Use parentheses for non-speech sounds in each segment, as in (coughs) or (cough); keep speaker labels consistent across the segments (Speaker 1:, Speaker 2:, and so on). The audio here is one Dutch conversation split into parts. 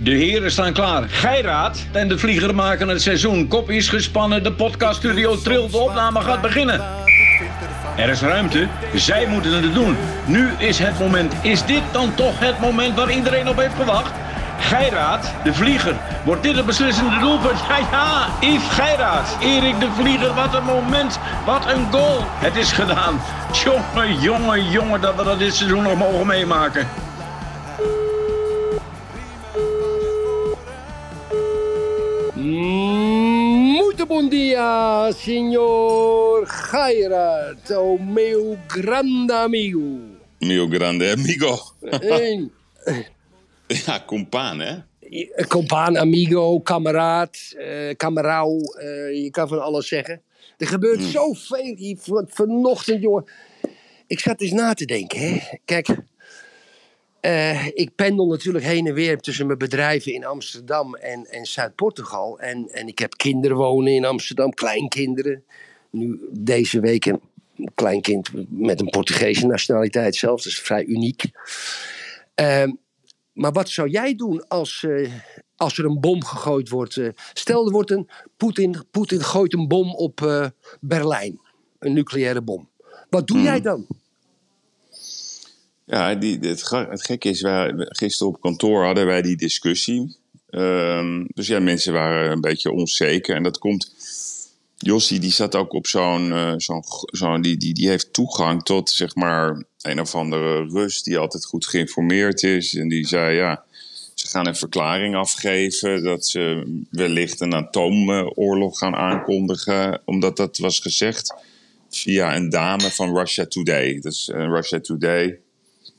Speaker 1: De heren staan klaar. Geiraat en de vlieger maken het seizoen. Kop is gespannen, de podcaststudio trilt, de opname gaat beginnen. Er is ruimte, zij moeten het doen. Nu is het moment. Is dit dan toch het moment waar iedereen op heeft gewacht? Geiraat, de vlieger. Wordt dit het beslissende doelpunt? Ja, ja, Yves Geiraat. Erik de Vlieger, wat een moment. Wat een goal. Het is gedaan. Jongen, jongen, jongen, dat we dat dit seizoen nog mogen meemaken.
Speaker 2: Bom dia, senhor Gairat, o meu grande amigo.
Speaker 3: Mio grande amigo. Ja, compaan, hè?
Speaker 2: compaan, amigo, kameraad, eh eh, je kan van alles zeggen. Er gebeurt zoveel hier van- vanochtend, jongen. Ik zat eens na te denken, hè. Kijk, eh, ik pendel natuurlijk heen en weer tussen mijn bedrijven in Amsterdam en, en Zuid-Portugal. En, en ik heb kinderen wonen in Amsterdam, kleinkinderen. Nu deze week een kleinkind met een Portugese nationaliteit zelfs. Dat is vrij uniek. Ehm, maar wat zou jij doen als, eh, als er een bom gegooid wordt? eh, stel, er wordt een. Poetin, Poetin gooit een bom op Berlijn. Een nucleaire bom. Wat doe jij dan?
Speaker 3: Ja, die, het, het gekke is, wij, gisteren op kantoor hadden wij die discussie. Ehm, dus ja, mensen waren een beetje onzeker. En dat komt... Jossie, die zat ook op zo'n... eh, zo'n zo'n die, die, die heeft toegang tot, zeg maar, een of andere Rus... die altijd goed geïnformeerd is. En die zei, ja... Ze gaan een verklaring afgeven dat ze wellicht een atoomoorlog gaan aankondigen, omdat dat was gezegd via een dame van Russia Today. Dus Russia Today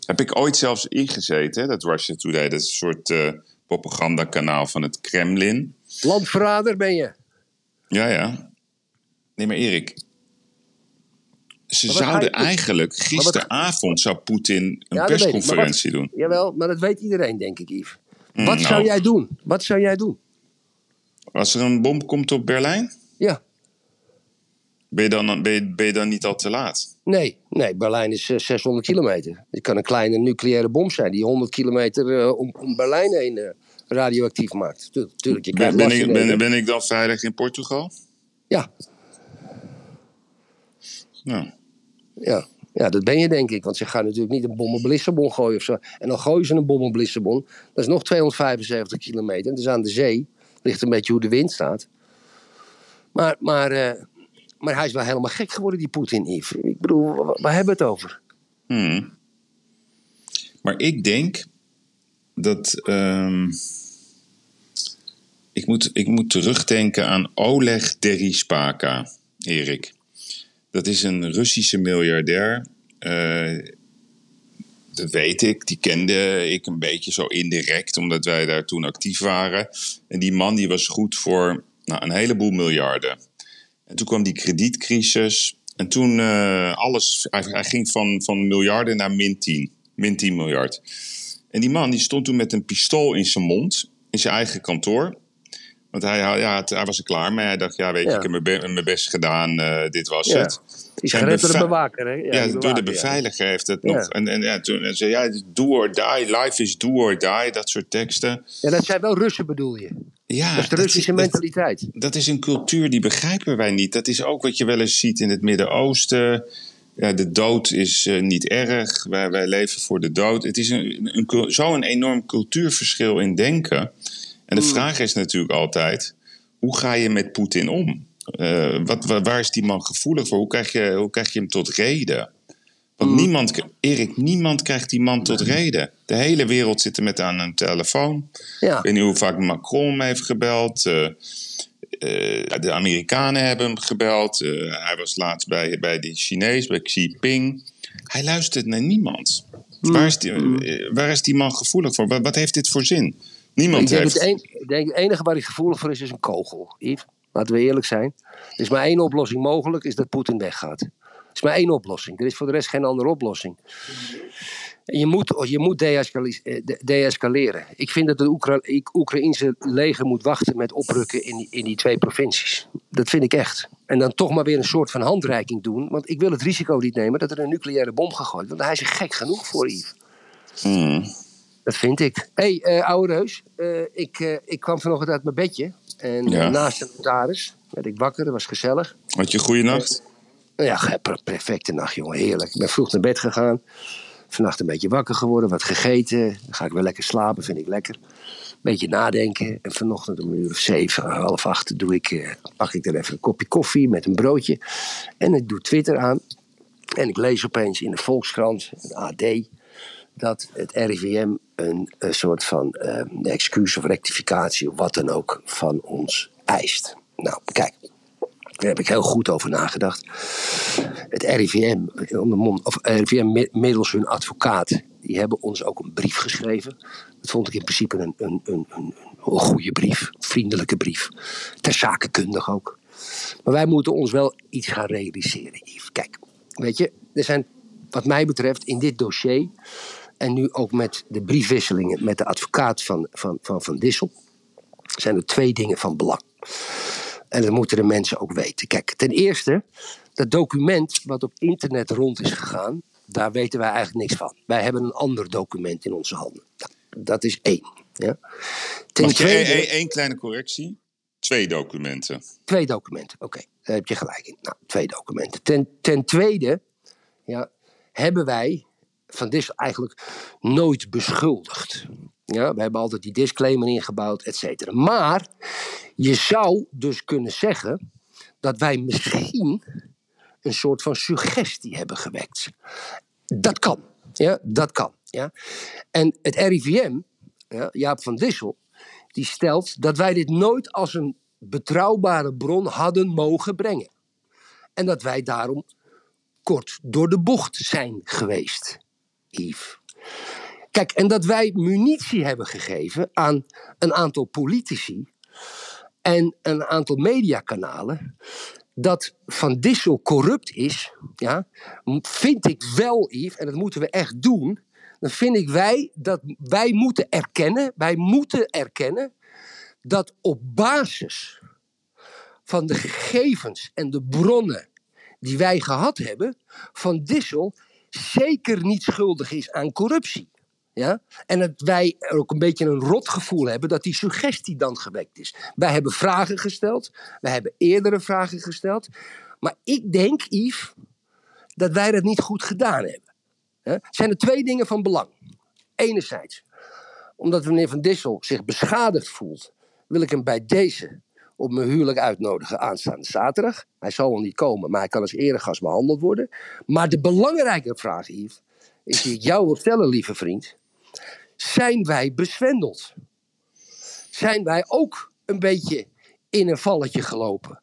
Speaker 3: heb ik ooit zelfs ingezeten, hè, dat Russia Today. Dat is een soort eh, propagandakanaal van het Kremlin.
Speaker 2: Landverrader ben je.
Speaker 3: Ja, ja. Nee, maar Erik. Ze zouden eigenlijk,
Speaker 2: wat-
Speaker 3: gisteravond zou Poetin een
Speaker 2: Ja,
Speaker 3: persconferentie
Speaker 2: wat-
Speaker 3: doen.
Speaker 2: Jawel, maar dat weet iedereen, denk ik, Yves.
Speaker 3: Mm,
Speaker 2: Wat
Speaker 3: nou.
Speaker 2: zou jij doen? Wat zou jij doen?
Speaker 3: Als er een bom komt op Berlijn,
Speaker 2: Ja.
Speaker 3: Ben je dan, ben je, ben je dan niet al te laat?
Speaker 2: Nee, nee, Berlijn is eh, 600 kilometer. Het kan een kleine nucleaire bom zijn die 100 kilometer eh, om, om Berlijn heen eh, radioactief maakt. Tu- Tuurlijk, je
Speaker 3: Ben, ben, ik, ben, ik dan veilig in Portugal?
Speaker 2: Ja,
Speaker 3: Nou,
Speaker 2: ja, ja, dat ben je denk ik. Want ze gaan natuurlijk niet een bom op Lissabon gooien of zo. En dan gooien ze een bom op Lissabon. Dat is nog 275 kilometer. Dat is aan de zee. Ligt een beetje hoe de wind staat. Maar, maar, eh, maar hij is wel helemaal gek geworden, die Poetin, Yves. Ik bedoel, wa- waar hebben we het over?
Speaker 3: Hmm. Maar ik denk dat. ehm, ik, moet, ik moet terugdenken aan Oleg Derispaka, Erik. Dat is een Russische miljardair. eh, dat weet ik. Die kende ik een beetje zo indirect, omdat wij daar toen actief waren. En die man die was goed voor nou, een heleboel miljarden. En toen kwam die kredietcrisis. En toen eh, alles, hij, hij ging van, van miljarden naar min 10. Min 10 miljard. En die man die stond toen met een pistool in zijn mond, in zijn eigen kantoor. Want hij, ja, het- hij was er klaar mee. Hij dacht, ja, weet je,
Speaker 2: Ja.
Speaker 3: ik heb mijn, be- mijn best gedaan. eh, dit was
Speaker 2: Ja.
Speaker 3: het.
Speaker 2: Die is gered door de bewaker, hè?
Speaker 3: Ja,
Speaker 2: die
Speaker 3: door de
Speaker 2: ja.
Speaker 3: beveiliger heeft het
Speaker 2: Ja.
Speaker 3: nog. En, en ja, toen en zei ja, is do or die, life is do or die, dat soort teksten.
Speaker 2: Ja, dat zijn wel Russen bedoel je.
Speaker 3: Ja,
Speaker 2: dat is de Russische
Speaker 3: dat-
Speaker 2: mentaliteit.
Speaker 3: dat is een cultuur die begrijpen wij niet. Dat is ook wat je wel eens ziet in het Midden-Oosten. Ja, de dood is eh, niet erg. Wij, wij leven voor de dood. Het is een, zo'n enorm cultuurverschil in denken. En de vraag is natuurlijk altijd: hoe ga je met Poetin om? Eh, wat, wa- waar is die man gevoelig voor? Hoe krijg je, hoe krijg je hem tot reden? Want niemand, Erik, niemand krijgt die man tot reden. De hele wereld zit er met aan een telefoon.
Speaker 2: Ja.
Speaker 3: Ik weet niet hoe vaak Macron hem heeft gebeld. eh, eh, de Amerikanen hebben hem gebeld. eh, hij was laatst bij, bij de Chinees, bij Xi Jinping. Hij luistert naar niemand. Waar, is die, eh, waar is die man gevoelig voor? Wat, wat heeft dit voor zin?
Speaker 2: Ik
Speaker 3: Niemand
Speaker 2: denk,
Speaker 3: heeft...
Speaker 2: het, een, ik denk het enige waar hij gevoelig voor is, is een kogel. Yves, laten we eerlijk zijn. Er is maar één oplossing mogelijk, is dat Poetin weggaat. Is maar één oplossing. Er is voor de rest geen andere oplossing. En je moet, je moet eh, de- deescaleren. Ik vind dat het Oekra Oekraïnse leger moet wachten met oprukken in die, in die twee provincies. Dat vind ik echt. En dan toch maar weer een soort van handreiking doen. Want ik wil het risico niet nemen dat er een nucleaire bom gegooid wordt. Want hij is er gek genoeg voor, Yves.
Speaker 3: Hmm.
Speaker 2: Dat vind ik. Hé, hey, uh, oude reus. Uh, ik, uh, ik kwam vanochtend uit mijn bedje. En
Speaker 3: Ja.
Speaker 2: naast de notaris werd ik wakker. Dat was gezellig.
Speaker 3: Had je goede nacht?
Speaker 2: Ja, perfecte nacht, jongen. Heerlijk. Ik ben vroeg naar bed gegaan. Vannacht een beetje wakker geworden. Wat gegeten. Dan ga ik weer lekker slapen. Vind ik lekker. Beetje nadenken. En vanochtend om een uur of zeven, half acht, doe ik, eh, pak ik er even een kopje koffie met een broodje. En ik doe Twitter aan. En ik lees opeens in de Volkskrant, een AD, dat het RIVM een, een soort van eh, excuus of rectificatie of wat dan ook van ons eist. Nou, kijk, daar heb ik heel goed over nagedacht. Het RIVM, of RIVM mi- middels hun advocaat, die hebben ons ook een brief geschreven. Dat vond ik in principe een, een, een, een, goede brief, vriendelijke brief. Ter zakenkundig ook. Maar wij moeten ons wel iets gaan realiseren, Yves. Kijk, weet je, er zijn wat mij betreft in dit dossier... en nu ook met de briefwisselingen met de advocaat van Van, van, van Dissel... zijn er twee dingen van belang. En dat moeten de mensen ook weten. Kijk, ten eerste, dat document wat op internet rond is gegaan... daar weten wij eigenlijk niks van. Wij hebben een ander document in onze handen. Nou, dat is één. Ja. Ten tweede...
Speaker 3: één- kleine correctie? Twee documenten.
Speaker 2: Twee documenten, oké. Daar heb je gelijk in. Nou, twee documenten. Ten, ten tweede ja, hebben wij van Dissel eigenlijk nooit beschuldigd. Ja, we hebben altijd die disclaimer ingebouwd, et cetera. Maar je zou dus kunnen zeggen dat wij misschien een soort van suggestie hebben gewekt. Dat kan. Ja, dat kan. Ja. En het RIVM, ja, Jaap van Dissel, die stelt dat wij dit nooit als een betrouwbare bron hadden mogen brengen. En dat wij daarom kort door de bocht zijn geweest, Yves. Kijk, en dat wij munitie hebben gegeven aan een aantal politici en een aantal mediakanalen, dat Van Dissel corrupt is, ja, vind ik wel, Yves, en dat moeten we echt doen. Dan vind ik wij dat wij moeten erkennen, wij moeten erkennen dat op basis van de gegevens en de bronnen die wij gehad hebben, Van Dissel zeker niet schuldig is aan corruptie. Ja? En dat wij ook een beetje een rotgevoel hebben dat die suggestie dan gewekt is. Wij hebben vragen gesteld, wij hebben eerdere vragen gesteld. Maar ik denk, Yves, dat wij dat niet goed gedaan hebben. Er zijn er twee dingen van belang. Enerzijds, omdat meneer Van Dissel zich beschadigd voelt, wil ik hem bij deze op mijn huwelijk uitnodigen aanstaande zaterdag. Hij zal wel niet komen, maar hij kan als eregast behandeld worden. Maar de belangrijke vraag, Yves, is die ik jou wil stellen, lieve vriend. Zijn wij bezwendeld? Zijn wij ook een beetje in een valletje gelopen?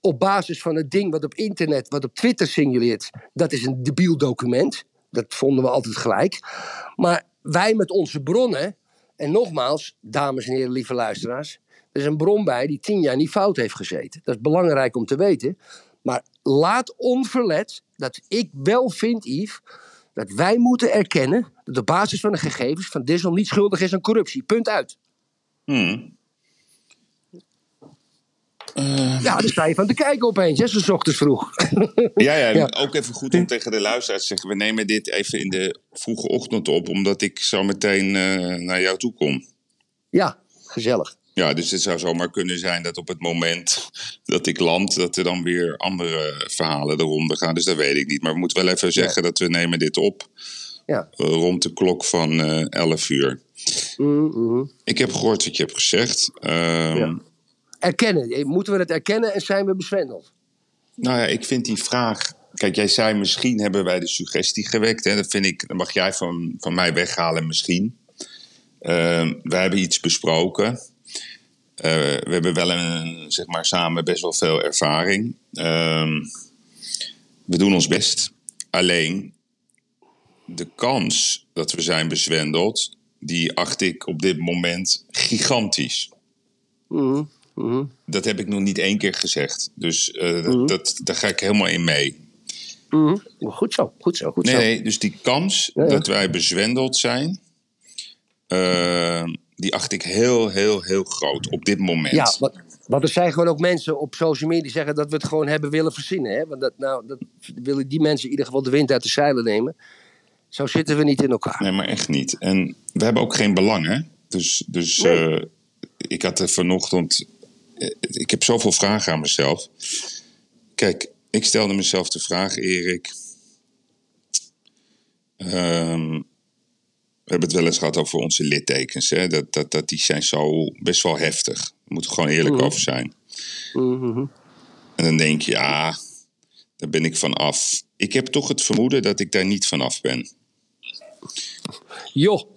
Speaker 2: Op basis van het ding wat op internet, wat op Twitter singuleert, dat is een debiel document. Dat vonden we altijd gelijk. Maar wij met onze bronnen, en nogmaals, dames en heren, lieve luisteraars, er is een bron bij die tien jaar niet fout heeft gezeten. Dat is belangrijk om te weten. Maar laat onverlet dat ik wel vind, Yves, dat wij moeten erkennen dat op basis van de gegevens van Dissel niet schuldig is aan corruptie. Punt uit.
Speaker 3: Hmm.
Speaker 2: Ja, daar sta je van te kijken opeens, hè, zo 's ochtends vroeg. (laughs)
Speaker 3: Ja, Ja. ook even goed om tegen de luisteraars te zeggen. We nemen dit even in de vroege ochtend op, omdat ik zo meteen eh, naar jou toe kom.
Speaker 2: ja, gezellig.
Speaker 3: Ja, dus het zou zomaar kunnen zijn dat op het moment dat ik land, dat er dan weer andere verhalen eronder gaan. Dus dat weet ik niet. Maar we moeten wel even zeggen dat we nemen dit op
Speaker 2: Ja.
Speaker 3: eh, rond de klok van eh 11 uur.
Speaker 2: Mm, mhm.
Speaker 3: Ik heb gehoord wat je hebt gezegd. Ehm,
Speaker 2: Ja. Erkennen. Eh, Moeten we het erkennen en zijn we bezwendeld?
Speaker 3: Nou ja, ik vind die vraag. Kijk, jij zei misschien hebben wij de suggestie gewekt. Hè? Dat vind ik, dat mag jij van, van mij weghalen, misschien. Wij hebben iets besproken. Eh, we hebben wel een, zeg maar, samen best wel veel ervaring. Ehm, we doen ons best. Alleen de kans dat we zijn bezwendeld, die acht ik op dit moment gigantisch.
Speaker 2: Mhm, mhm.
Speaker 3: Dat heb ik nog niet één keer gezegd. Dus eh, dat, dat, daar ga ik helemaal in mee.
Speaker 2: Mhm. Goed zo, goed zo, goed
Speaker 3: Nee,
Speaker 2: zo.
Speaker 3: nee, dus die kans
Speaker 2: Ja, ja.
Speaker 3: dat wij bezwendeld zijn, eh, die acht ik heel, heel, heel groot op dit moment.
Speaker 2: Ja, want, want er zijn gewoon ook mensen op social media die zeggen dat we het gewoon hebben willen verzinnen. Hè? Want dat, nou, dat willen die mensen in ieder geval de wind uit de zeilen nemen. Zo zitten we niet in elkaar.
Speaker 3: Nee, maar echt niet. En we hebben ook geen belang, hè? Dus, dus
Speaker 2: Nee.
Speaker 3: eh, ik had er vanochtend... eh, Ik heb zoveel vragen aan mezelf. Kijk, ik stelde mezelf de vraag, Erik... ehm, we hebben het wel eens gehad over onze littekens. Hè? Dat, dat, dat die zijn zo best wel heftig. Daar moeten we gewoon eerlijk
Speaker 2: Mhm.
Speaker 3: over zijn.
Speaker 2: Mhm.
Speaker 3: En dan denk je, ja, daar ben ik van af. Ik heb toch het vermoeden dat ik daar niet van af ben.
Speaker 2: Joh,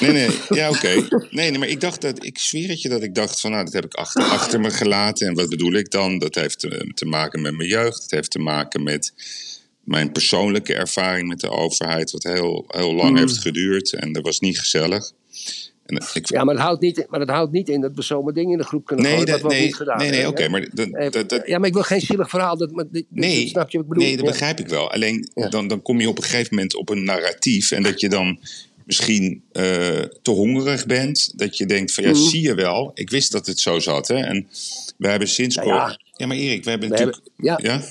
Speaker 3: Nee, nee, ja, oké. Nee, nee, maar ik dacht dat, ik zweer het je dat ik dacht van, nou, dat heb ik achter, achter me gelaten. En wat bedoel ik dan? Dat heeft te, te maken met mijn jeugd. Het heeft te maken met mijn persoonlijke ervaring met de overheid, wat heel, heel lang heeft geduurd. En dat was niet gezellig. En ik,
Speaker 2: ja, maar dat, houdt niet, maar dat houdt niet in dat we zomaar dingen in de groep kunnen
Speaker 3: nee,
Speaker 2: gooien.
Speaker 3: dat,
Speaker 2: wat
Speaker 3: nee,
Speaker 2: niet gedaan
Speaker 3: nee, nee, oké, maar dat,
Speaker 2: Eh,
Speaker 3: dat, dat,
Speaker 2: ja, maar ik wil geen zielig verhaal. Dat, maar, dit-
Speaker 3: Nee,
Speaker 2: snap je wat ik bedoel?
Speaker 3: nee, dat
Speaker 2: Ja.
Speaker 3: begrijp ik wel. Alleen
Speaker 2: Ja.
Speaker 3: dan, dan kom je op een gegeven moment op een narratief. En dat je dan misschien eh, te hongerig bent. Dat je denkt van ja,
Speaker 2: Mhm.
Speaker 3: zie je wel. Ik wist dat het zo zat. Hè? En we hebben sinds...
Speaker 2: Nou ja.
Speaker 3: ja, maar Erik, we hebben
Speaker 2: We
Speaker 3: natuurlijk...
Speaker 2: hebben- ja.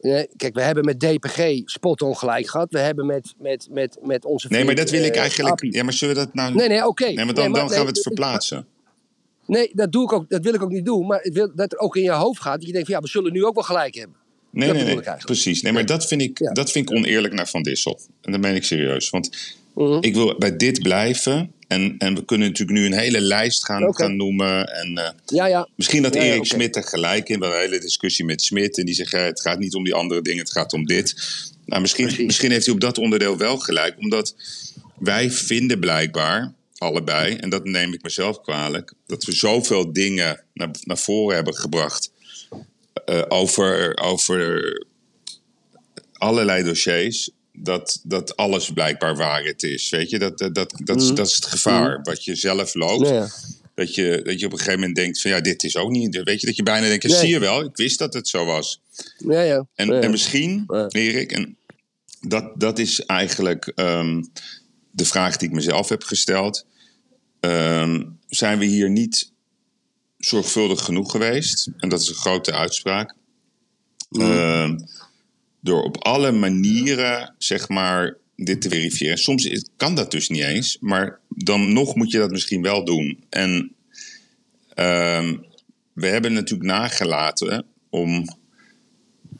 Speaker 2: Nee, kijk, we hebben met DPG spot ongelijk gehad. We hebben met, met, met, met onze
Speaker 3: Nee, maar dat wil ik
Speaker 2: eh,
Speaker 3: eigenlijk...
Speaker 2: Appie.
Speaker 3: Ja, maar zullen we dat nou...
Speaker 2: Nee, nee, oké.
Speaker 3: Nee, maar dan,
Speaker 2: Nee, maar
Speaker 3: dan gaan
Speaker 2: nee,
Speaker 3: we het verplaatsen.
Speaker 2: Nee, dat, doe ik ook, dat wil ik ook niet doen. Maar wil dat er ook in je hoofd gaat. Dat je denkt van ja, we zullen nu ook wel gelijk hebben.
Speaker 3: Nee,
Speaker 2: Dat
Speaker 3: nee, nee, precies. Nee, maar dat vind, ik,
Speaker 2: Ja.
Speaker 3: dat vind ik oneerlijk naar Van Dissel. En dat meen ik serieus. Want
Speaker 2: Mhm.
Speaker 3: ik wil bij dit blijven. En, en we kunnen natuurlijk nu een hele lijst gaan, noemen. En eh,
Speaker 2: Ja, ja.
Speaker 3: misschien dat
Speaker 2: Ja,
Speaker 3: Erik
Speaker 2: oké.
Speaker 3: Smit er gelijk in. We een hele discussie met Smit. En die zegt, het gaat niet om die andere dingen, het gaat om dit. Nou, misschien, misschien heeft hij op dat onderdeel wel gelijk. Omdat wij vinden blijkbaar, allebei, en dat neem ik mezelf kwalijk... dat we zoveel dingen naar, naar voren hebben gebracht... eh, over, over allerlei dossiers. Dat, dat alles blijkbaar waarheid is. Weet je, dat, dat, dat, dat, is, dat is het gevaar wat je zelf loopt.
Speaker 2: Nee.
Speaker 3: Dat, je, dat je op een gegeven moment denkt: van ja, dit is ook niet. Weet je, dat je bijna denkt:
Speaker 2: Nee.
Speaker 3: zie je wel, ik wist dat het zo was.
Speaker 2: Ja, ja.
Speaker 3: En, en misschien. Erik, en dat, dat is eigenlijk ehm, de vraag die ik mezelf heb gesteld. Ehm, zijn we hier niet zorgvuldig genoeg geweest? En dat is een grote uitspraak. Ehm, door op alle manieren, zeg maar, dit te verifiëren. Soms is- kan dat dus niet eens, maar dan nog moet je dat misschien wel doen. En ehm, we hebben natuurlijk nagelaten om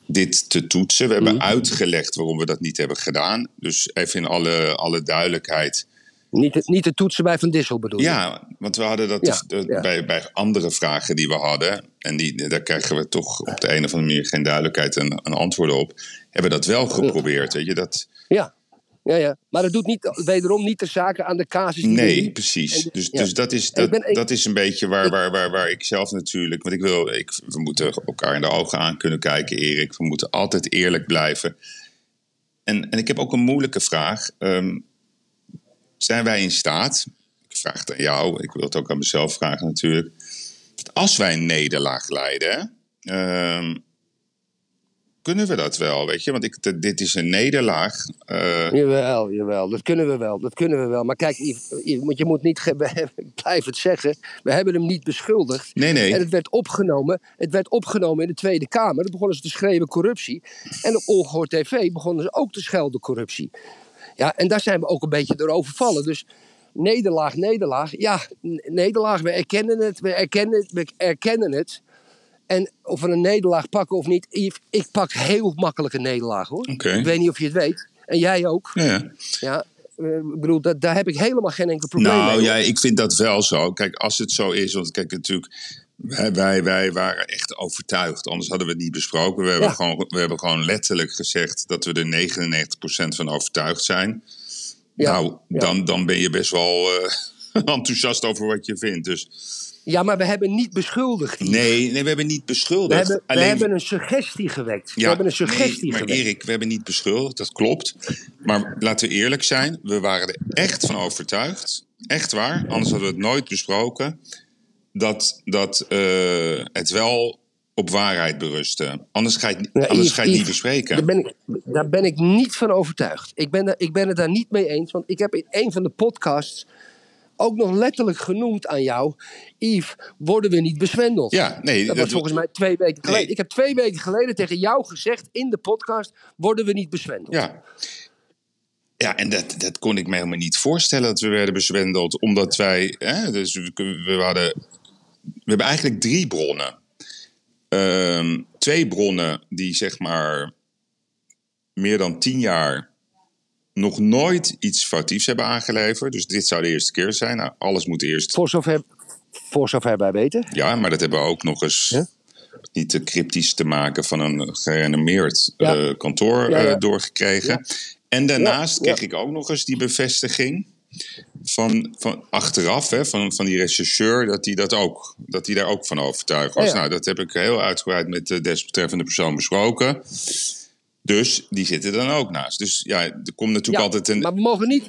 Speaker 3: dit te toetsen. We hebben uitgelegd waarom we dat niet hebben gedaan. Dus even in alle, alle duidelijkheid.
Speaker 2: Niet, te- niet de toetsen bij Van Dissel bedoel je?
Speaker 3: Ja, want we hadden dat
Speaker 2: Ja,
Speaker 3: dus,
Speaker 2: ja.
Speaker 3: Bij, bij andere vragen die we hadden. En die, daar krijgen we toch op de een of andere manier geen duidelijkheid en, en antwoorden op. Hebben we dat wel geprobeerd. Weet je, dat,
Speaker 2: Ja. Ja, ja. Maar dat doet niet, wederom niet de zaken aan de casus die
Speaker 3: Nee, precies.
Speaker 2: En
Speaker 3: dus,
Speaker 2: ja.
Speaker 3: dus dat is, dat,
Speaker 2: ben- ik-
Speaker 3: dat is een beetje waar, waar, waar, waar ik zelf natuurlijk. Want ik wil, ik, we moeten elkaar in de ogen aan kunnen kijken, Erik. We moeten altijd eerlijk blijven. En, en ik heb ook een moeilijke vraag. Ehm, zijn wij in staat? Ik vraag het aan jou, ik wil het ook aan mezelf vragen natuurlijk. dat Als wij een nederlaag leiden, ehm, kunnen we dat wel, weet je? Want ik, dit is een nederlaag. eh,
Speaker 2: Jawel, jawel. Dat kunnen we wel. Dat kunnen we wel. Maar kijk, want je moet niet... Ik (laughs) blijf het zeggen. We hebben hem niet beschuldigd.
Speaker 3: nee, nee.
Speaker 2: En het werd opgenomen. Het werd opgenomen in de Tweede Kamer. Dan begonnen ze te schreeuwen corruptie. En op Ongehoord TV begonnen ze ook te schelden corruptie. Ja, en daar zijn we ook een beetje door overvallen. Dus nederlaag, nederlaag. Ja, nederlaag. We erkennen het. We erkennen het. We erkennen het. En of we een nederlaag pakken of niet. Ik pak heel makkelijk een nederlaag hoor. Ik weet niet of je het weet. En jij ook.
Speaker 3: Ja, ja.
Speaker 2: Eh, ik bedoel, dat, daar heb ik helemaal geen enkel probleem mee.
Speaker 3: Nou ja, ik vind dat wel zo. Kijk, als het zo is, want kijk, natuurlijk, wij, wij, wij waren echt overtuigd. Anders hadden we het niet besproken. We hebben,
Speaker 2: Ja.
Speaker 3: gewoon, we hebben gewoon letterlijk gezegd dat we er 99% van overtuigd zijn.
Speaker 2: Ja,
Speaker 3: Nou,
Speaker 2: ja.
Speaker 3: Dan, dan ben je best wel eh, (laughs) enthousiast over wat je vindt. Dus
Speaker 2: Ja, maar we hebben niet beschuldigd.
Speaker 3: nee, nee we hebben niet
Speaker 2: We
Speaker 3: beschuldigd.
Speaker 2: we
Speaker 3: Alleen-
Speaker 2: hebben een suggestie gewekt. we hebben een suggestie
Speaker 3: nee, maar
Speaker 2: gewekt.
Speaker 3: Erik, we hebben niet beschuldigd, dat klopt. Maar laten we eerlijk zijn, we waren er echt van overtuigd. Echt waar, anders hadden we het nooit besproken. Dat, dat eh, het wel op waarheid berustte. Anders ga je,
Speaker 2: Ja,
Speaker 3: anders
Speaker 2: Yves,
Speaker 3: ga je het niet bespreken.
Speaker 2: Daar ben, ik, daar ben ik niet van overtuigd. Ik ben, ik ben het daar niet mee eens. Want ik heb in een van de podcasts ook nog letterlijk genoemd aan jou. Yves, worden we niet bezwendeld?
Speaker 3: Ja, nee,
Speaker 2: Dat,
Speaker 3: dat-
Speaker 2: was volgens mij twee weken geleden.
Speaker 3: Nee.
Speaker 2: Ik heb twee weken geleden tegen jou gezegd in de podcast... worden we niet bezwendeld.
Speaker 3: Ja, Ja, en dat, dat kon ik me helemaal niet voorstellen dat we werden bezwendeld. Omdat wij, hè, dus we, we hadden, we hebben eigenlijk drie bronnen. Ehm, twee bronnen die zeg maar meer dan tien jaar nog nooit iets foutiefs hebben aangeleverd. Dus dit zou de eerste keer zijn. Nou, alles moet eerst.
Speaker 2: Voor zover, voor zover wij weten.
Speaker 3: Ja, maar dat hebben we ook nog eens.
Speaker 2: Ja?
Speaker 3: Niet te cryptisch te maken van een gerenommeerd
Speaker 2: Ja.
Speaker 3: eh, kantoor
Speaker 2: Ja,
Speaker 3: eh, doorgekregen. En daarnaast kreeg ik ook nog eens die bevestiging van, van achteraf, hè, van, van die rechercheur, dat hij dat ook, dat hij daar ook van overtuigd was.
Speaker 2: Ja, ja.
Speaker 3: Nou, dat heb ik heel uitgebreid met de desbetreffende persoon besproken. Dus die zitten dan ook naast. Dus ja, er komt natuurlijk
Speaker 2: Ja,
Speaker 3: altijd een.
Speaker 2: Maar we mogen niet,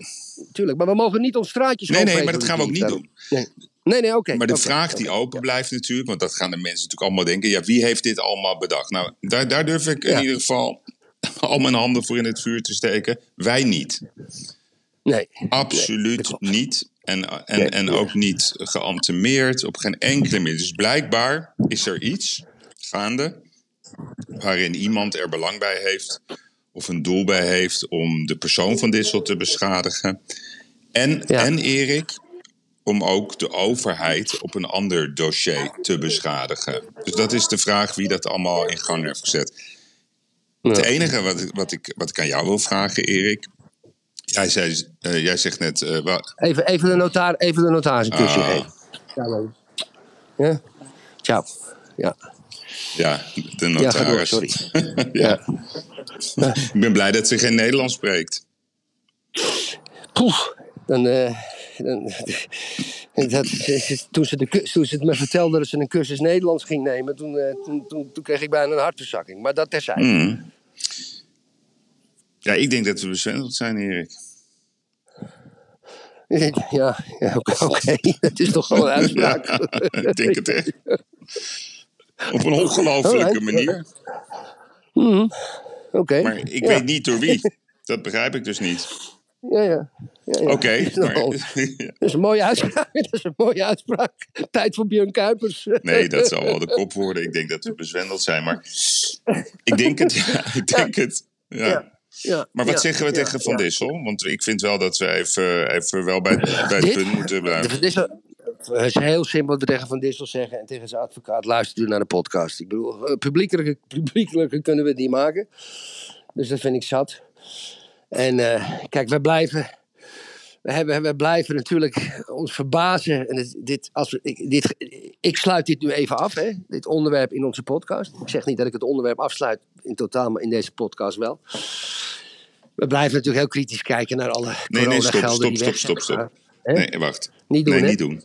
Speaker 2: tuurlijk, maar we mogen niet ons straatjes
Speaker 3: Nee, nee, maar dat gaan we ook niet doen.
Speaker 2: Nee, nee, nee oké.
Speaker 3: Maar de vraag die open blijft natuurlijk, want dat gaan de mensen natuurlijk allemaal denken: ja, wie heeft dit allemaal bedacht? Nou, daar, daar durf ik in ieder geval (laughs) al mijn handen voor in het vuur te steken. Wij niet.
Speaker 2: Nee.
Speaker 3: Absoluut niet. En, en,
Speaker 2: Nee.
Speaker 3: en ook niet geantemeerd op geen enkele manier. Dus blijkbaar is er iets gaande waarin iemand er belang bij heeft of een doel bij heeft om de persoon van Dissel te beschadigen. En,
Speaker 2: Ja.
Speaker 3: en Erik, om ook de overheid op een ander dossier te beschadigen. Dus dat is de vraag wie dat allemaal in gang heeft gezet.
Speaker 2: Ja.
Speaker 3: Het enige wat, wat, ik, wat ik aan jou wil vragen, Erik. Jij, zei, eh, jij zegt net, wa-
Speaker 2: Even, even, de notaar, even de notaris een kusje
Speaker 3: Ah.
Speaker 2: geven. Ciao. Ja? Ciao. Ja.
Speaker 3: ja, de
Speaker 2: Ja, door,
Speaker 3: notaris.
Speaker 2: sorry. (laughs)
Speaker 3: ja. Ik ben blij dat ze geen Nederlands spreekt.
Speaker 2: Poeh, dan, eh, dan, (laughs) dat, toen, ze de, toen ze het me vertelde dat ze een cursus Nederlands ging nemen, toen, toen, toen, toen kreeg ik bijna een hartverzakking. Maar dat terzijde.
Speaker 3: Hmm. Ja, ik denk dat we bezwendeld zijn, Erik.
Speaker 2: Ja, ja (laughs) oké, het is toch gewoon een uitspraak.
Speaker 3: Ja, ik denk het echt. Op een ongelofelijke manier.
Speaker 2: Oké.
Speaker 3: Maar ik
Speaker 2: Ja.
Speaker 3: weet niet door wie. Dat begrijp ik dus niet.
Speaker 2: Ja, ja. ja, ja.
Speaker 3: Oké, (laughs) maar-
Speaker 2: dat is een mooie uitspraak. (laughs) Dat is een mooie uitspraak. Tijd voor Björn Kuipers.
Speaker 3: Nee, dat zal wel de kop worden. Ik denk dat we bezwendeld zijn. Maar ik denk het. Ja, ik denk het. Ja.
Speaker 2: Ja.
Speaker 3: Maar wat
Speaker 2: ja,
Speaker 3: zeggen we
Speaker 2: ja,
Speaker 3: tegen Van. Dissel? Want ik vind wel dat we even, even wel bij, bij het
Speaker 2: Dit?
Speaker 3: punt moeten blijven.
Speaker 2: Van Dissel, het is heel simpel wat we tegen Van Dissel zeggen en tegen zijn advocaat. Luister u naar de podcast. Ik bedoel, eh, publiekelijker, (laughs) publiekelijker kunnen we het niet maken. Dus dat vind ik zat. En eh, kijk, wij blijven, we, hebben, we blijven natuurlijk ons verbazen. En het- dit, als we, ik, dit, ik sluit dit nu even af, hè, dit onderwerp in onze podcast. Ik zeg niet dat ik het onderwerp afsluit in totaal, maar in deze podcast wel. We blijven natuurlijk heel kritisch kijken naar alle
Speaker 3: Nee, nee, stop, stop, stop, stop, stop. Nee, wacht.
Speaker 2: Niet doen,
Speaker 3: nee, niet doen.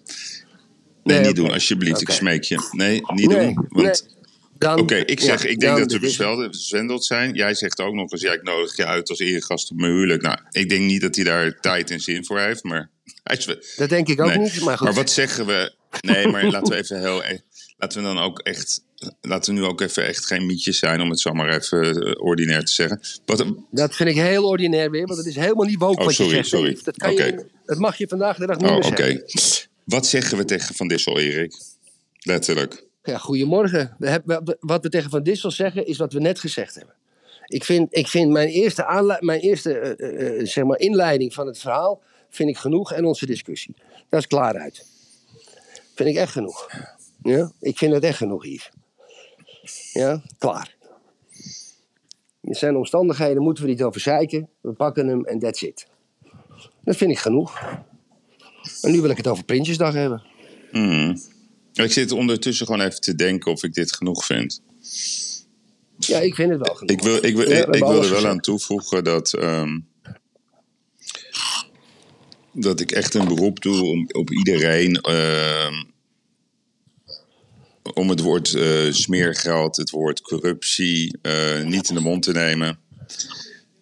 Speaker 3: Nee, niet doen, alsjeblieft. Ik smeek je. Nee, niet doen. Want Oké, ik
Speaker 2: ja,
Speaker 3: zeg, ik denk dat we bezwendeld zijn. Jij zegt ook nog eens, ja, ik nodig je uit als eregast op mijn huwelijk. Nou, ik denk niet dat hij daar tijd en zin voor heeft, maar... (laughs)
Speaker 2: Dat denk ik ook
Speaker 3: nee.
Speaker 2: niet, maar goed.
Speaker 3: wat zeggen we? Nee, maar laten we even heel... e- Laten we dan ook echt... Laten we nu ook even echt geen mietjes zijn, om het zo maar even eh, ordinair te zeggen. Wat,
Speaker 2: Dat vind ik heel ordinair weer, want het is helemaal niet woke
Speaker 3: Oh,
Speaker 2: wat
Speaker 3: sorry,
Speaker 2: je zegt.
Speaker 3: sorry.
Speaker 2: Dat, kan je, dat mag je vandaag de dag niet
Speaker 3: oh,
Speaker 2: meer zeggen.
Speaker 3: Wat zeggen we tegen Van Dissel, Erik? Letterlijk.
Speaker 2: Ja, goedemorgen. We hebben, wat we tegen Van Dissel zeggen, is wat we net gezegd hebben. Ik vind, ik vind mijn eerste, mijn eerste eh, eh, zeg maar inleiding van het verhaal vind ik genoeg en onze discussie. Dat is klaar uit. Vind ik echt genoeg. Ja? Ik vind het echt genoeg, Yves. Ja, klaar. In zijn omstandigheden moeten we niet over zeiken. We pakken hem en that's it. Dat vind ik genoeg. En nu wil ik het over Prinsjesdag hebben.
Speaker 3: Hmm. Ik zit ondertussen gewoon even te denken of ik dit genoeg vind.
Speaker 2: Ja, ik vind het wel genoeg.
Speaker 3: Ik wil, ik wil, ik, wil er wel aan toevoegen dat, ehm, dat ik echt een beroep doe om, op iedereen ehm, om het woord eh, smeergeld, het woord corruptie eh, niet in de mond te nemen.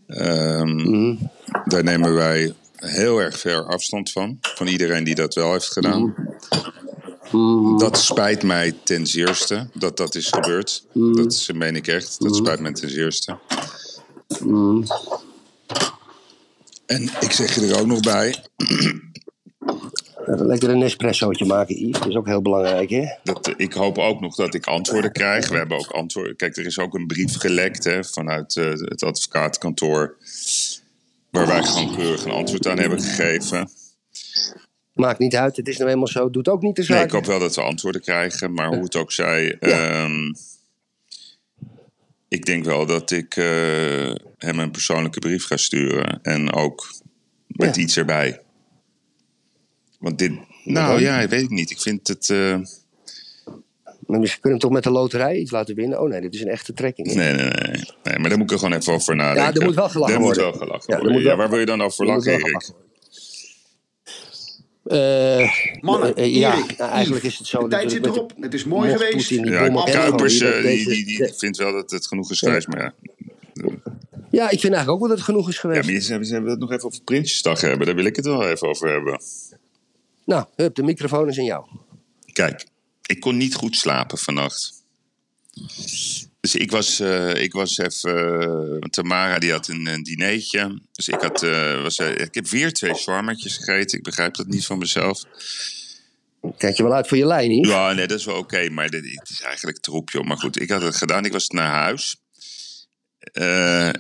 Speaker 3: Ehm,
Speaker 2: Mhm.
Speaker 3: Daar nemen wij heel erg ver afstand van, van iedereen die dat wel heeft gedaan.
Speaker 2: Mhm.
Speaker 3: Dat spijt mij ten zeerste dat dat is gebeurd.
Speaker 2: Mhm.
Speaker 3: Dat is- meen ik echt. Dat spijt mij ten zeerste.
Speaker 2: Mhm.
Speaker 3: En ik zeg je er ook nog bij
Speaker 2: lekker een Nespressootje maken, Yves. Dat is ook heel belangrijk, hè?
Speaker 3: dat eh, ik hoop ook nog dat ik antwoorden krijg. We hebben ook antwoorden. Kijk, er is ook een brief gelekt hè, vanuit eh, het advocatenkantoor. Waar wij gewoon keurig een antwoord aan hebben gegeven.
Speaker 2: Maakt niet uit, het is nou eenmaal zo. Doet ook niet de zaak.
Speaker 3: Nee, ik hoop wel dat we antwoorden krijgen. Maar hoe het ook zij... ehm, ik denk wel dat ik eh, hem een persoonlijke brief ga sturen. En ook met
Speaker 2: Ja.
Speaker 3: iets erbij. Want dit... Nou ja, weet ik niet. Ik vind het... eh,
Speaker 2: Maar we kunnen hem toch met de loterij iets laten winnen? Oh nee, dit is een echte trekking.
Speaker 3: Nee, nee, nee, nee. Maar daar moet ik er gewoon even over nadenken.
Speaker 2: Ja, er moet wel gelachen
Speaker 3: Daar
Speaker 2: worden.
Speaker 3: moet wel gelachen
Speaker 2: Ja, er
Speaker 3: worden.
Speaker 2: moet wel-
Speaker 3: Ja, waar wil je dan over
Speaker 2: Er
Speaker 3: lachen, Erik?
Speaker 2: Eh,
Speaker 4: Mannen,
Speaker 2: eh, ja,
Speaker 4: Erik,
Speaker 2: nou, eigenlijk is het zo.
Speaker 4: de tijd
Speaker 2: dat
Speaker 4: zit erop. Het is mooi geweest.
Speaker 3: Ja, Kuipers die, die, die vindt wel dat het genoeg is geweest. Maar ja.
Speaker 2: Ja, ik vind eigenlijk ook wel dat het genoeg is
Speaker 3: ja,
Speaker 2: geweest.
Speaker 3: maar je zei, we zullen het nog even over Prinsjesdag hebben. Daar wil ik het wel even over hebben.
Speaker 2: Nou, hup, de microfoon is aan jou.
Speaker 3: Kijk, ik kon niet goed slapen vannacht. Dus ik was, eh, ik was even... eh, Tamara die had een, een dinertje. Dus ik, had, eh, was, ik heb weer twee shawarmaatjes gegeten. Ik begrijp dat niet van mezelf.
Speaker 2: Kijk je wel uit voor je lijn hier?
Speaker 3: Ja, nee, dat is wel oké. maar dit, het is eigenlijk troep, joh. Maar goed, ik had het gedaan. Ik was naar huis.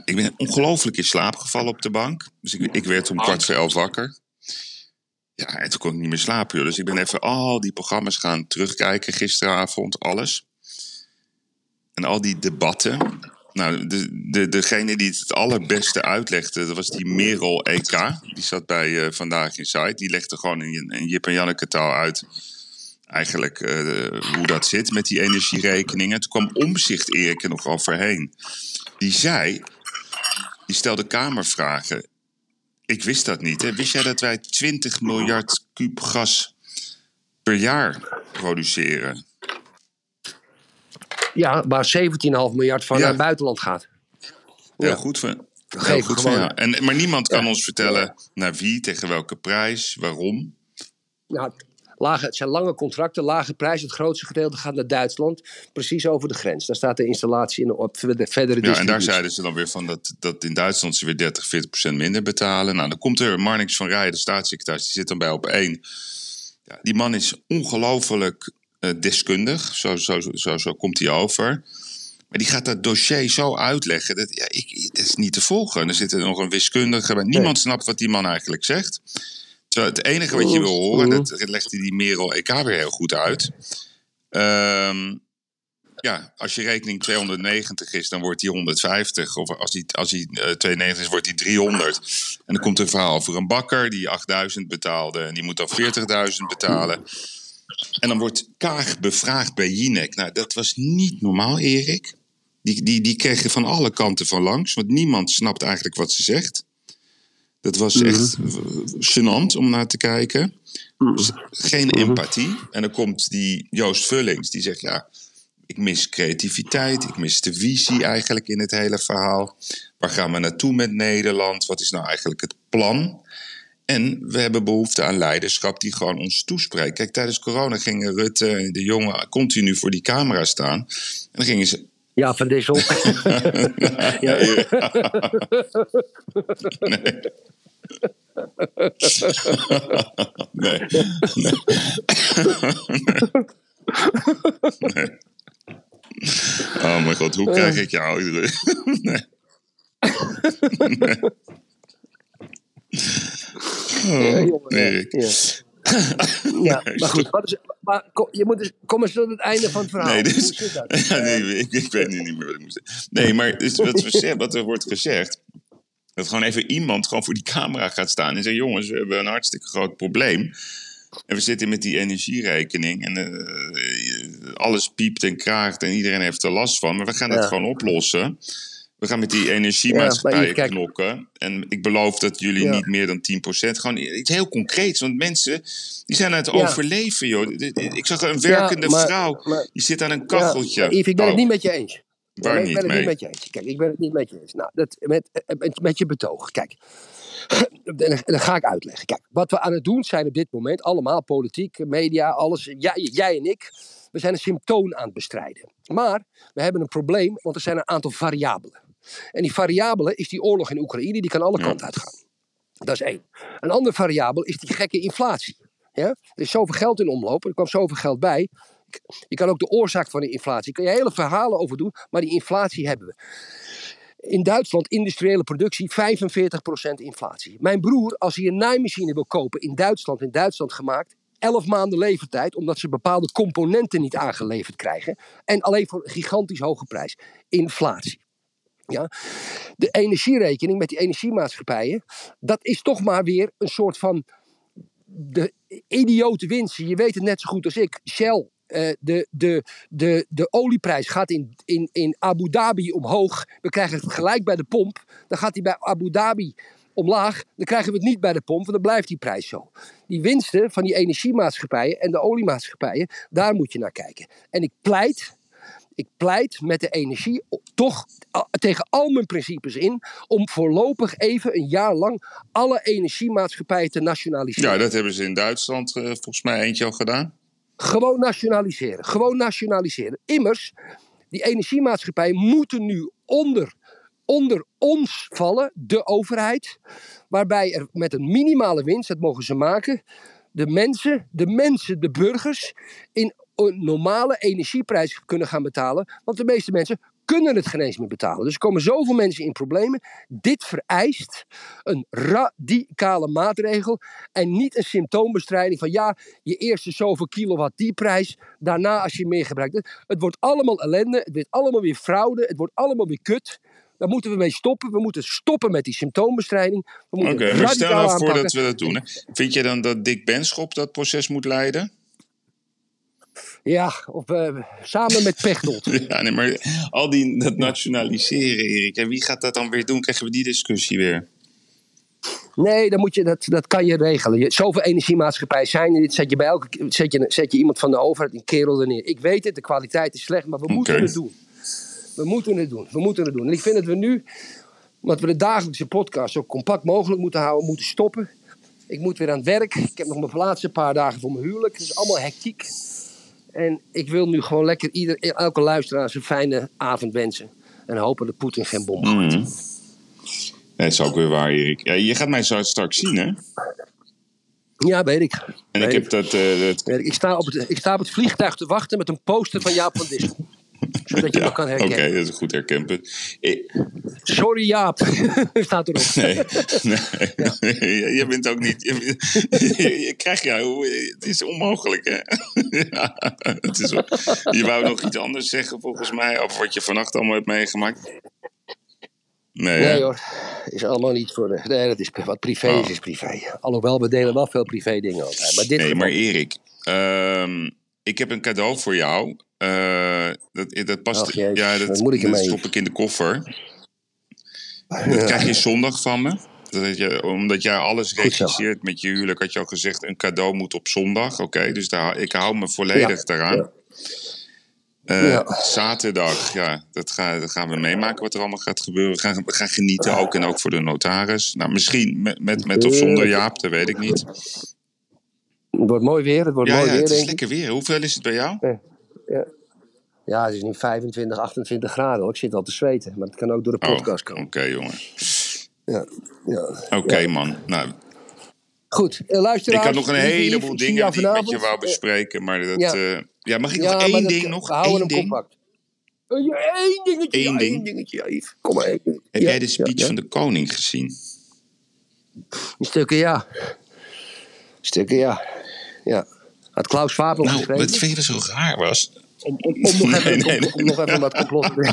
Speaker 3: Ik ben ongelooflijk in slaap gevallen op de bank. Dus ik, ik werd om kwart voor elf wakker. Ja, en toen kon ik niet meer slapen, joh. Dus ik ben even al die programma's gaan terugkijken gisteravond, alles. En al die debatten. Nou, de, de, degene die het allerbeste uitlegde, dat was die Merel EK. Die zat bij eh, Vandaag in Site. Die legde gewoon in, in Jip en Janneke taal uit eigenlijk eh, hoe dat zit met die energierekeningen. Toen kwam Omzicht Erik er nog overheen. Die zei, die stelde kamervragen. Ik wist dat niet. Hè. Wist jij dat wij 20 miljard kuub gas per jaar produceren?
Speaker 2: Ja, waar 17,5 miljard van
Speaker 3: Ja.
Speaker 2: naar het buitenland gaat.
Speaker 3: Heel
Speaker 2: Ja.
Speaker 3: goed van. Heel goed van ja. en, maar niemand kan ons vertellen naar wie, tegen welke prijs, waarom.
Speaker 2: Nou, lage, het zijn lange contracten, lage prijs. Het grootste gedeelte gaat naar Duitsland. Precies over de grens. Daar staat de installatie in op verdere
Speaker 3: Ja, en daar
Speaker 2: distributie.
Speaker 3: zeiden ze dan weer van dat, dat in Duitsland ze weer 30, 40 procent minder betalen. Nou, dan komt er Marnix van Rijen, de staatssecretaris, die zit dan bij op één. Ja, die man is ongelooflijk eh, deskundig, zo, zo, zo, zo komt hij over. Maar die gaat dat dossier zo uitleggen, dat, ja, ik, dat is niet te volgen. Er zit er nog een wiskundige bij. Niemand snapt wat die man eigenlijk zegt. Terwijl het enige wat je wil horen, dat legt hij die Merel EK weer heel goed uit. Ehm, ja, als je rekening 290 is, dan wordt die 150. Of als die, als die eh, 290 is, wordt die 300. En dan komt er een verhaal over een bakker die 8000 betaalde. En die moet dan 40.000 betalen. En dan wordt Kaag bevraagd bij Jinek. Nou, dat was niet normaal, Erik. Die, die, die kregen van alle kanten van langs. Want niemand snapt eigenlijk wat ze zegt. Dat was echt eh, gênant om naar te kijken. Dus geen empathie. En dan komt die Joost Vullings, die zegt: Ja, ik mis creativiteit, ik mis de visie eigenlijk in het hele verhaal. Waar gaan we naartoe met Nederland? Wat is nou eigenlijk het plan? En we hebben behoefte aan leiderschap die gewoon ons toespreekt. Kijk, tijdens corona gingen Rutte en de jongen continu voor die camera staan. En dan gingen ze.
Speaker 2: Ja, van Dissel. (laughs) ja.
Speaker 3: Nee. Nee. nee. Oh mijn god, hoe krijg ik jou? Nee. nee. Oh. Erik.
Speaker 2: Ja. (coughs) Ja, maar goed. Wat is, maar, kom, je moet eens, kom eens tot het einde van het verhaal.
Speaker 3: Nee, dus,
Speaker 2: dat? (laughs)
Speaker 3: ja, nee ik, ik weet nu niet meer wat ik moest zeggen. Nee, maar dus wat, (laughs) wat er wordt gezegd... dat gewoon even iemand gewoon voor die camera gaat staan... en zegt, jongens, we hebben een hartstikke groot probleem... En we zitten met die energierekening en eh, alles piept en kraakt en iedereen heeft er last van. Maar we gaan
Speaker 2: Ja.
Speaker 3: gewoon oplossen. We gaan met die
Speaker 2: Ja,
Speaker 3: energiemaatschappijen knokken. En ik beloof dat jullie
Speaker 2: Ja.
Speaker 3: niet meer dan 10%. Gewoon iets heel concreets. Want mensen die zijn aan het
Speaker 2: Ja.
Speaker 3: overleven, joh. Ik zag een werkende
Speaker 2: maar-
Speaker 3: vrouw.
Speaker 2: maar-
Speaker 3: die zit aan een kacheltje.
Speaker 2: Yves, ik ben het
Speaker 3: Oh,
Speaker 2: niet met je eens.
Speaker 3: Waar
Speaker 2: Nee,
Speaker 3: niet
Speaker 2: ik ben het
Speaker 3: mee?
Speaker 2: niet met je eens. Kijk, ik ben het niet met je eens. Nou, dat, met, met, met je betoog. Kijk, (clears throat) dan, dan ga ik uitleggen. Kijk, wat we aan het doen zijn op dit moment, allemaal politiek, media, alles. Jij, jij en ik, we zijn een symptoom aan het bestrijden. Maar we hebben een probleem, want er zijn een aantal variabelen. En die variabele is die oorlog in Oekraïne, die kan alle
Speaker 3: Ja.
Speaker 2: kanten uitgaan. Dat is één. Een andere variabel is die gekke inflatie. Ja? Er is zoveel geld in omloop, er kwam zoveel geld bij. Je kan ook de oorzaak van die inflatie, kan je hele verhalen over doen, maar die inflatie hebben we. In Duitsland, industriële productie, 45% inflatie. Mijn broer, als hij een naaimachine wil kopen in Duitsland, in Duitsland gemaakt, 11 maanden levertijd, omdat ze bepaalde componenten niet aangeleverd krijgen. En alleen voor een gigantisch hoge prijs. Inflatie. Ja. De energierekening met die energiemaatschappijen, dat is toch maar weer een soort van de idiote winst. Je weet het net zo goed als ik. Shell, uh, de, de, de, de olieprijs gaat in, in, in Abu Dhabi omhoog. We krijgen het gelijk bij de pomp. Dan gaat hij bij Abu Dhabi omlaag. Dan krijgen we het niet bij de pomp, want dan blijft die prijs zo. Die winsten van die energiemaatschappijen en de oliemaatschappijen, daar moet je naar kijken. En ik pleit ik pleit met de energie toch tegen al mijn principes in om voorlopig even een jaar lang alle energiemaatschappijen te nationaliseren.
Speaker 3: Ja, dat hebben ze in Duitsland uh, volgens mij eentje al gedaan.
Speaker 2: Gewoon nationaliseren. Gewoon nationaliseren. Immers, die energiemaatschappijen moeten nu onder, onder ons vallen, de overheid. Waarbij er met een minimale winst, dat mogen ze maken, de mensen, de mensen, de burgers, in een normale energieprijs kunnen gaan betalen. Want de meeste mensen kunnen het geen eens meer betalen. Dus er komen zoveel mensen in problemen. Dit vereist een radicale maatregel en niet een symptoombestrijding van ja, je eerste zoveel kilowatt die prijs, daarna als je meer gebruikt. Het wordt allemaal ellende, het wordt allemaal weer fraude, het wordt allemaal weer kut. Daar moeten we mee stoppen. We moeten stoppen met die symptoombestrijding.
Speaker 3: Oké, okay, maar stel nou voor dat we dat doen. Hè. Vind je dan dat Dick Benschop dat proces moet leiden?
Speaker 2: Ja, of uh, samen met Pechtold. (laughs)
Speaker 3: ja, nee, maar al die, dat nationaliseren, Erik. En wie gaat dat dan weer doen? Krijgen we die discussie weer?
Speaker 2: Nee, dan moet je, dat, dat kan je regelen. Je, zoveel energiemaatschappijen zijn er niet. Zet je, bij elke, zet, je, zet je iemand van de overheid, een kerel er neer. Ik weet het, de kwaliteit is slecht, maar we moeten het doen. We moeten het doen. We moeten het doen. En ik vind dat we nu, omdat we de dagelijkse podcast zo compact mogelijk moeten houden, moeten stoppen. Ik moet weer aan het werk. Ik heb nog mijn laatste paar dagen voor mijn huwelijk. Het is allemaal hectiek. En ik wil nu gewoon lekker ieder, elke luisteraar een fijne avond wensen. En hopen dat Poetin geen bom. Mm.
Speaker 3: Nee, dat is ook weer waar, Erik. Ja, je gaat mij zo straks zien, hè?
Speaker 2: Ja, weet ik.
Speaker 3: En ik heb dat, uh,
Speaker 2: Ik, sta op het, ik sta op het vliegtuig te wachten met een poster van Jaap van Dissel. (laughs) Zodat je ja, me kan herkennen.
Speaker 3: Oké, dat is een goed herkenpunt.
Speaker 2: Sorry Jaap, (laughs) staat erop. (laughs)
Speaker 3: Nee, nee. je bent ook niet... Je, je, krijgt jou... Het is onmogelijk, hè? ja, het is, je wou nog iets anders zeggen, volgens mij, over wat je vannacht allemaal hebt meegemaakt.
Speaker 2: Nee, nee hoor, is allemaal niet voor de. Nee, dat is wat privé is, oh. is privé. Alhoewel, we delen wel veel privé dingen altijd. Maar dit
Speaker 3: nee, maar Erik, um, ik heb een cadeau voor jou. Uh, dat, dat past.
Speaker 2: Ja, dat, moet ik
Speaker 3: dat stop ik in de koffer. (laughs) Dat krijg je zondag van me. Dat je, omdat jij alles regisseert met je huwelijk, had je al gezegd: een cadeau moet op zondag. Oké, dus daar, ik hou me volledig ja, daaraan. Uh, ja. Zaterdag, ja, dat, ga, dat, gaan we meemaken wat er allemaal gaat gebeuren. We gaan, we gaan genieten ook en ook voor de notaris. Nou, misschien met, met, met of zonder Jaap, dat weet ik niet.
Speaker 2: Het wordt mooi weer, het wordt
Speaker 3: ja,
Speaker 2: mooi
Speaker 3: ja,
Speaker 2: weer.
Speaker 3: Het is lekker weer. Hoeveel is het bij jou?
Speaker 2: Ja. ja, het is nu 25, 28 graden. Ik zit al te zweten, maar het kan ook door de oh, podcast komen.
Speaker 3: Oké, jongen.
Speaker 2: Ja, ja.
Speaker 3: Oké, okay, man. Nou,
Speaker 2: Goed, uh, luister.
Speaker 3: Ik had nog een heleboel dingen die ik met je wou bespreken, maar dat... Ja, uh, ja mag ik ja, nog één ding? Nog
Speaker 2: we houden
Speaker 3: hem
Speaker 2: ding? compact. Eén dingetje, Eén ding. Één dingetje. Kom maar even.
Speaker 3: Heb jij de speech van de koning gezien?
Speaker 2: Stukken ja. Stukken ja. Ja. Had Klaus Fabel
Speaker 3: nou,
Speaker 2: geschreven?
Speaker 3: Wat vind je zo raar was?
Speaker 2: Om, om, om, nog, even, nee, nee, nee. om nog even wat complot te (laughs)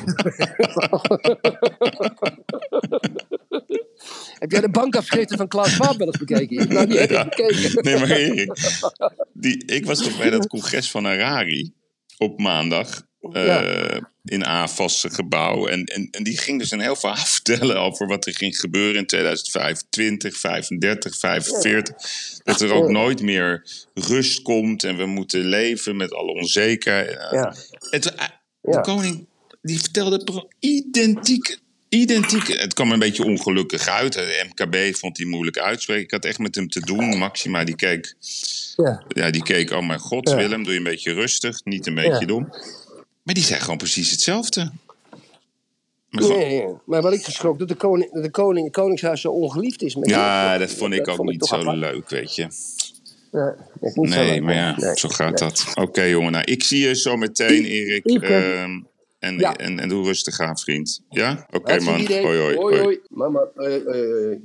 Speaker 2: Heb jij de bankafschriften van Klaus Schwab wel eens bekeken? Nou, die heb ik bekeken.
Speaker 3: Nee, maar Erik, die, ik was toch bij dat congres van Harari op maandag. Uh, in AFAS gebouw. En, en, en die ging dus een heel verhaal (laughs) vertellen over wat er ging gebeuren in 2025, 35, 45. Dat er ook nooit meer rust komt en we moeten leven met alle onzekerheid. Ja. Het, eh, de koning die vertelde identiek identiek. Het kwam een beetje ongelukkig uit. De MKB vond hij moeilijk uitspreken. Ik had echt met hem te doen. Maxima die keek. Ja, ja die keek. Oh mijn god, Willem, doe je een beetje rustig. Niet een beetje dom. Maar die zei gewoon precies hetzelfde.
Speaker 2: Maar, nee, maar wat ik geschrokken, dat de koning, dat de koning, het koningshuis zo ongeliefd is. Met
Speaker 3: ja, dat vond ik ook niet zo leuk, weet je.
Speaker 2: Ja, niet
Speaker 3: nee, maar ja, zo gaat dat. Oké, jongen. Nou, ik zie je zo meteen, Erik. Uh, En,
Speaker 2: Ja.
Speaker 3: en, en doe rustig aan, vriend. Ja? Oké, man.
Speaker 2: idee.
Speaker 3: Hoi, hoi.
Speaker 2: hoi.
Speaker 3: hoi.
Speaker 2: hoi. Mama, eh, eh, eh.